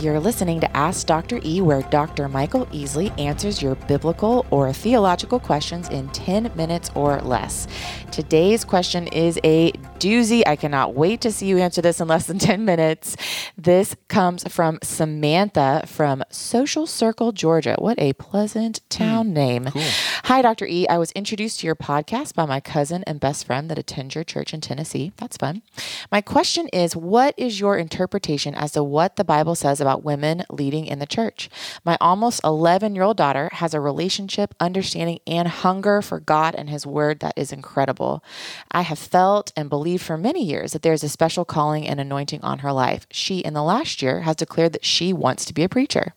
You're listening to Ask Dr. E, where Dr. Michael Easley answers your biblical or theological questions in 10 minutes or less. Today's question is a doozy. I cannot wait to see you answer this in less than 10 minutes. This comes from Samantha from Social Circle, Georgia. What a pleasant town mm, name. Cool. Hi, Dr. E. I was introduced to your podcast by my cousin and best friend that attends your church in Tennessee. That's fun. My question is What is your interpretation as to what the Bible says about women leading in the church? My almost 11 year old daughter has a relationship, understanding, and hunger for God and His Word that is incredible. I have felt and believed for many years that there is a special calling and anointing on her life. She, in the last year, has declared that she wants to be a preacher.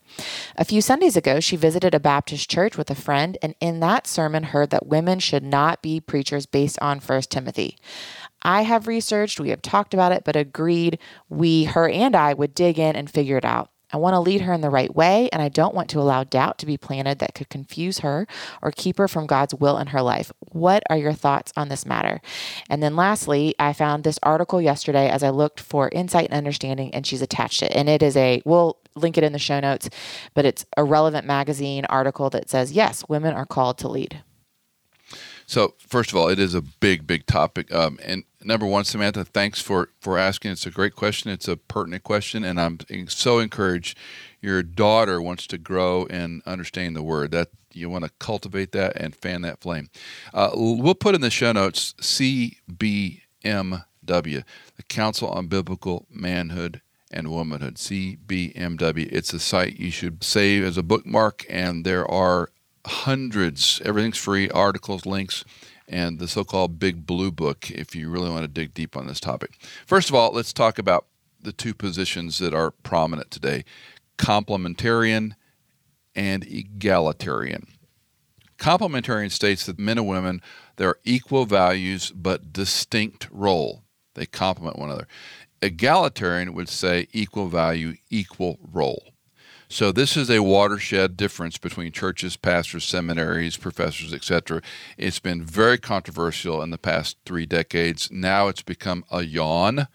A few Sundays ago, she visited a Baptist church with a friend, and in that sermon, heard that women should not be preachers based on 1 Timothy. I have researched, we have talked about it, but agreed we, her and I, would dig in and figure it out. I want to lead her in the right way, and I don't want to allow doubt to be planted that could confuse her or keep her from God's will in her life. What are your thoughts on this matter? And then lastly, I found this article yesterday as I looked for insight and understanding, and she's attached it. And it is a, we'll link it in the show notes, but it's a relevant magazine article that says, yes, women are called to lead. So, first of all, it is a big, big topic. Um, and number one, Samantha, thanks for, for asking. It's a great question. It's a pertinent question. And I'm so encouraged your daughter wants to grow and understand the word. That you want to cultivate that and fan that flame. Uh, we'll put in the show notes CBMW, the Council on Biblical Manhood and Womanhood, CBMW. It's a site you should save as a bookmark, and there are hundreds, everything's free, articles, links, and the so called Big Blue Book if you really want to dig deep on this topic. First of all, let's talk about the two positions that are prominent today complementarian and egalitarian. Complementarian states that men and women they're equal values but distinct role. They complement one another. Egalitarian would say equal value, equal role. So this is a watershed difference between churches, pastors, seminaries, professors, etc. It's been very controversial in the past three decades. Now it's become a yawn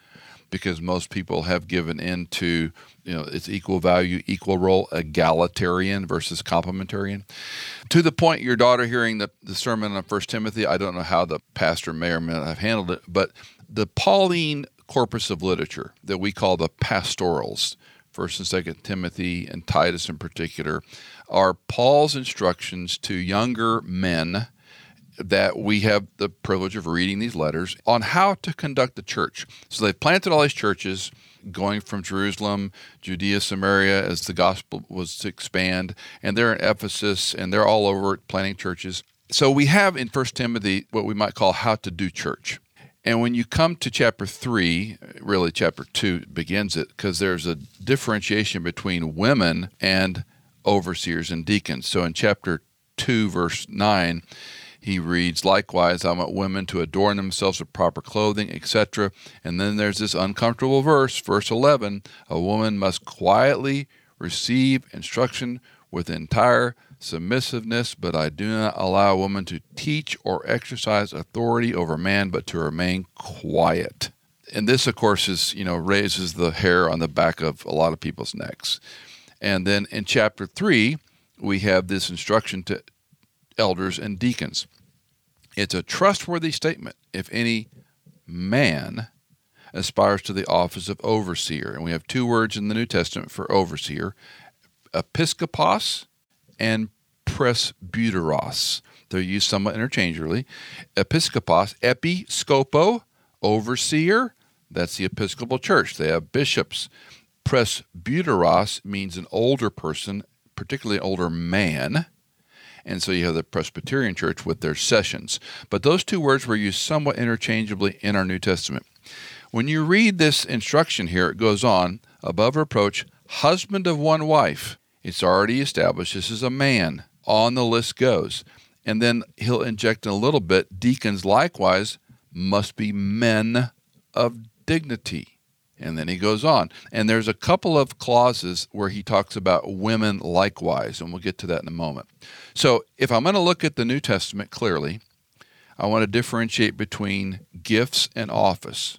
because most people have given in to you know it's equal value equal role egalitarian versus complementarian to the point your daughter hearing the, the sermon on first timothy i don't know how the pastor may or may not have handled it but the pauline corpus of literature that we call the pastorals First and Second Timothy and Titus in particular, are Paul's instructions to younger men that we have the privilege of reading these letters on how to conduct the church. So they've planted all these churches going from Jerusalem, Judea, Samaria as the gospel was to expand, and they're in Ephesus and they're all over planting churches. So we have in First Timothy what we might call how to do church. And when you come to chapter 3, really chapter 2 begins it because there's a differentiation between women and overseers and deacons. So in chapter 2, verse 9, he reads, Likewise, I want women to adorn themselves with proper clothing, etc. And then there's this uncomfortable verse, verse 11 a woman must quietly receive instruction with entire submissiveness, but I do not allow a woman to teach or exercise authority over man, but to remain quiet. And this, of course, is you know raises the hair on the back of a lot of people's necks. And then in chapter three, we have this instruction to elders and deacons. It's a trustworthy statement. If any man aspires to the office of overseer, and we have two words in the New Testament for overseer episkopos and presbyteros. They're used somewhat interchangeably. Episcopos, episcopo, overseer. That's the Episcopal Church. They have bishops. Presbyteros means an older person, particularly an older man. And so you have the Presbyterian Church with their sessions. But those two words were used somewhat interchangeably in our New Testament. When you read this instruction here, it goes on above reproach, husband of one wife. It's already established this is a man. On the list goes. And then he'll inject in a little bit deacons likewise must be men of dignity. And then he goes on. And there's a couple of clauses where he talks about women likewise, and we'll get to that in a moment. So if I'm going to look at the New Testament clearly, I want to differentiate between gifts and office.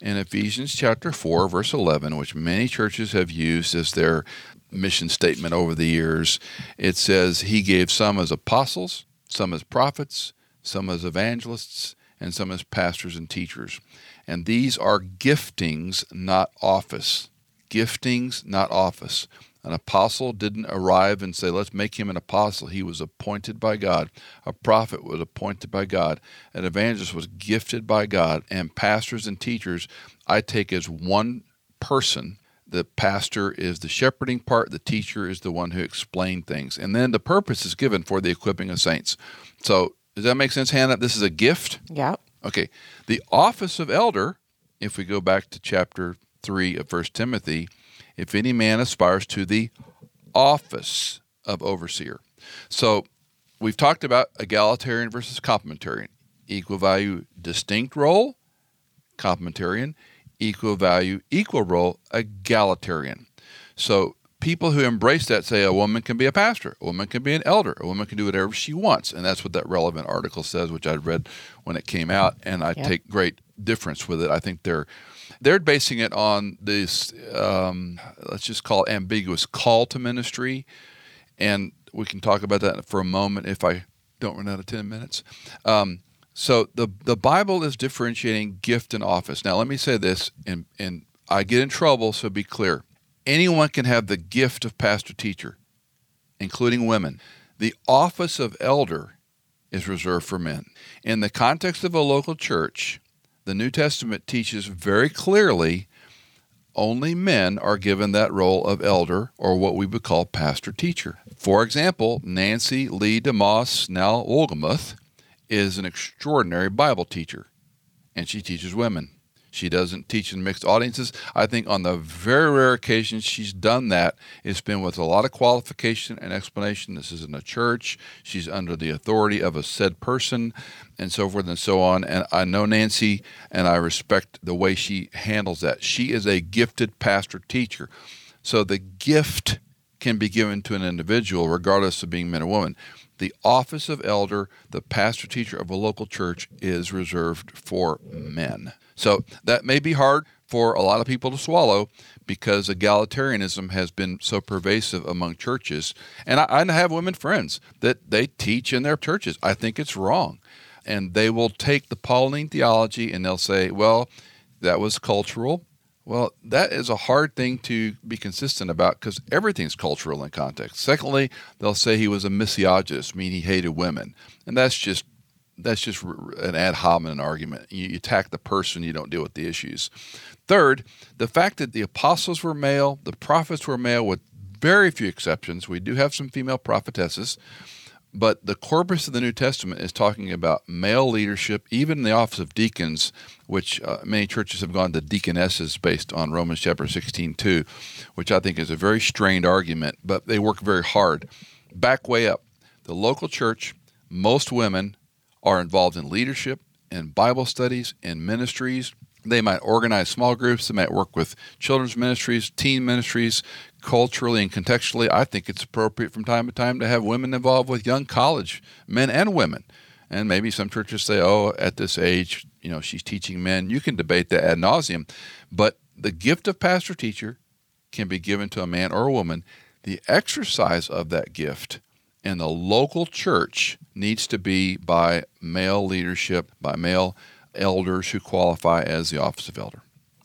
in Ephesians chapter 4, verse 11, which many churches have used as their mission statement over the years, it says, He gave some as apostles, some as prophets, some as evangelists, and some as pastors and teachers. And these are giftings, not office. Giftings, not office. An apostle didn't arrive and say, let's make him an apostle. He was appointed by God. A prophet was appointed by God. An evangelist was gifted by God. And pastors and teachers, I take as one person. The pastor is the shepherding part, the teacher is the one who explained things. And then the purpose is given for the equipping of saints. So, does that make sense, Hannah? This is a gift? Yeah. Okay. The office of elder, if we go back to chapter 3 of 1 Timothy, if any man aspires to the office of overseer. So we've talked about egalitarian versus complementarian. Equal value, distinct role, complementarian. Equal value, equal role, egalitarian. So people who embrace that say a woman can be a pastor, a woman can be an elder, a woman can do whatever she wants. And that's what that relevant article says, which I read when it came out. And I take great difference with it. I think they're they're basing it on this um, let's just call it ambiguous call to ministry and we can talk about that for a moment if i don't run out of 10 minutes um, so the, the bible is differentiating gift and office. Now let me say this and, and i get in trouble so be clear. Anyone can have the gift of pastor teacher including women. The office of elder is reserved for men. In the context of a local church the New Testament teaches very clearly only men are given that role of elder or what we would call pastor teacher. For example, Nancy Leigh DeMoss, now Wolgemuth, is an extraordinary Bible teacher, and she teaches women. She doesn't teach in mixed audiences. I think on the very rare occasions she's done that, it's been with a lot of qualification and explanation. This isn't a church. She's under the authority of a said person, and so forth and so on. And I know Nancy, and I respect the way she handles that. She is a gifted pastor teacher. So the gift can be given to an individual, regardless of being man or woman. The office of elder, the pastor teacher of a local church, is reserved for men. So that may be hard for a lot of people to swallow because egalitarianism has been so pervasive among churches. And I, I, have women friends that they teach in their churches. I think it's wrong. And they will take the Pauline theology and they'll say, well, that was cultural. Well, that is a hard thing to be consistent about because everything's cultural in context. Secondly, they'll say he was a misogynist, meaning he hated women. And that's just that's just an ad hominem argument. You attack the person, you don't deal with the issues. Third, the fact that the apostles were male, the prophets were male, with very few exceptions. We do have some female prophetesses, but the corpus of the New Testament is talking about male leadership, even in the office of deacons, which uh, many churches have gone to deaconesses based on Romans chapter 16, 2, which I think is a very strained argument, but they work very hard. Back way up. The local church, most women are involved in leadership, in Bible studies, in ministries. They might organize small groups. They might work with children's ministries, teen ministries, culturally and contextually. I think it's appropriate from time to time to have women involved with young college men and women. And maybe some churches say, oh, at this age, you know, she's teaching men. You can debate that ad nauseum. But the gift of pastor teacher can be given to a man or a woman. The exercise of that gift in the local church needs to be by male leadership, by male elders who qualify as the office of elder.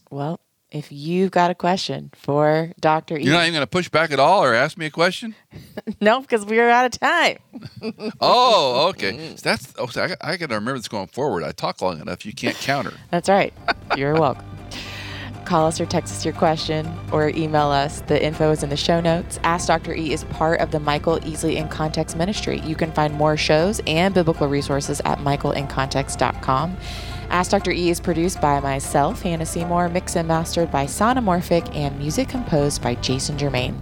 Well, if you've got a question for Dr. E. You're not even going to push back at all or ask me a question? no, because we're out of time. oh, okay. So mm. that's oh, so I, I got to remember this going forward. I talk long enough, you can't counter. That's right. You're welcome. Call us or text us your question or email us. The info is in the show notes. Ask Dr. E is part of the Michael Easley in Context Ministry. You can find more shows and biblical resources at michaelincontext.com. Ask Dr. E is produced by myself, Hannah Seymour, mixed and mastered by Sonomorphic, and music composed by Jason Germain.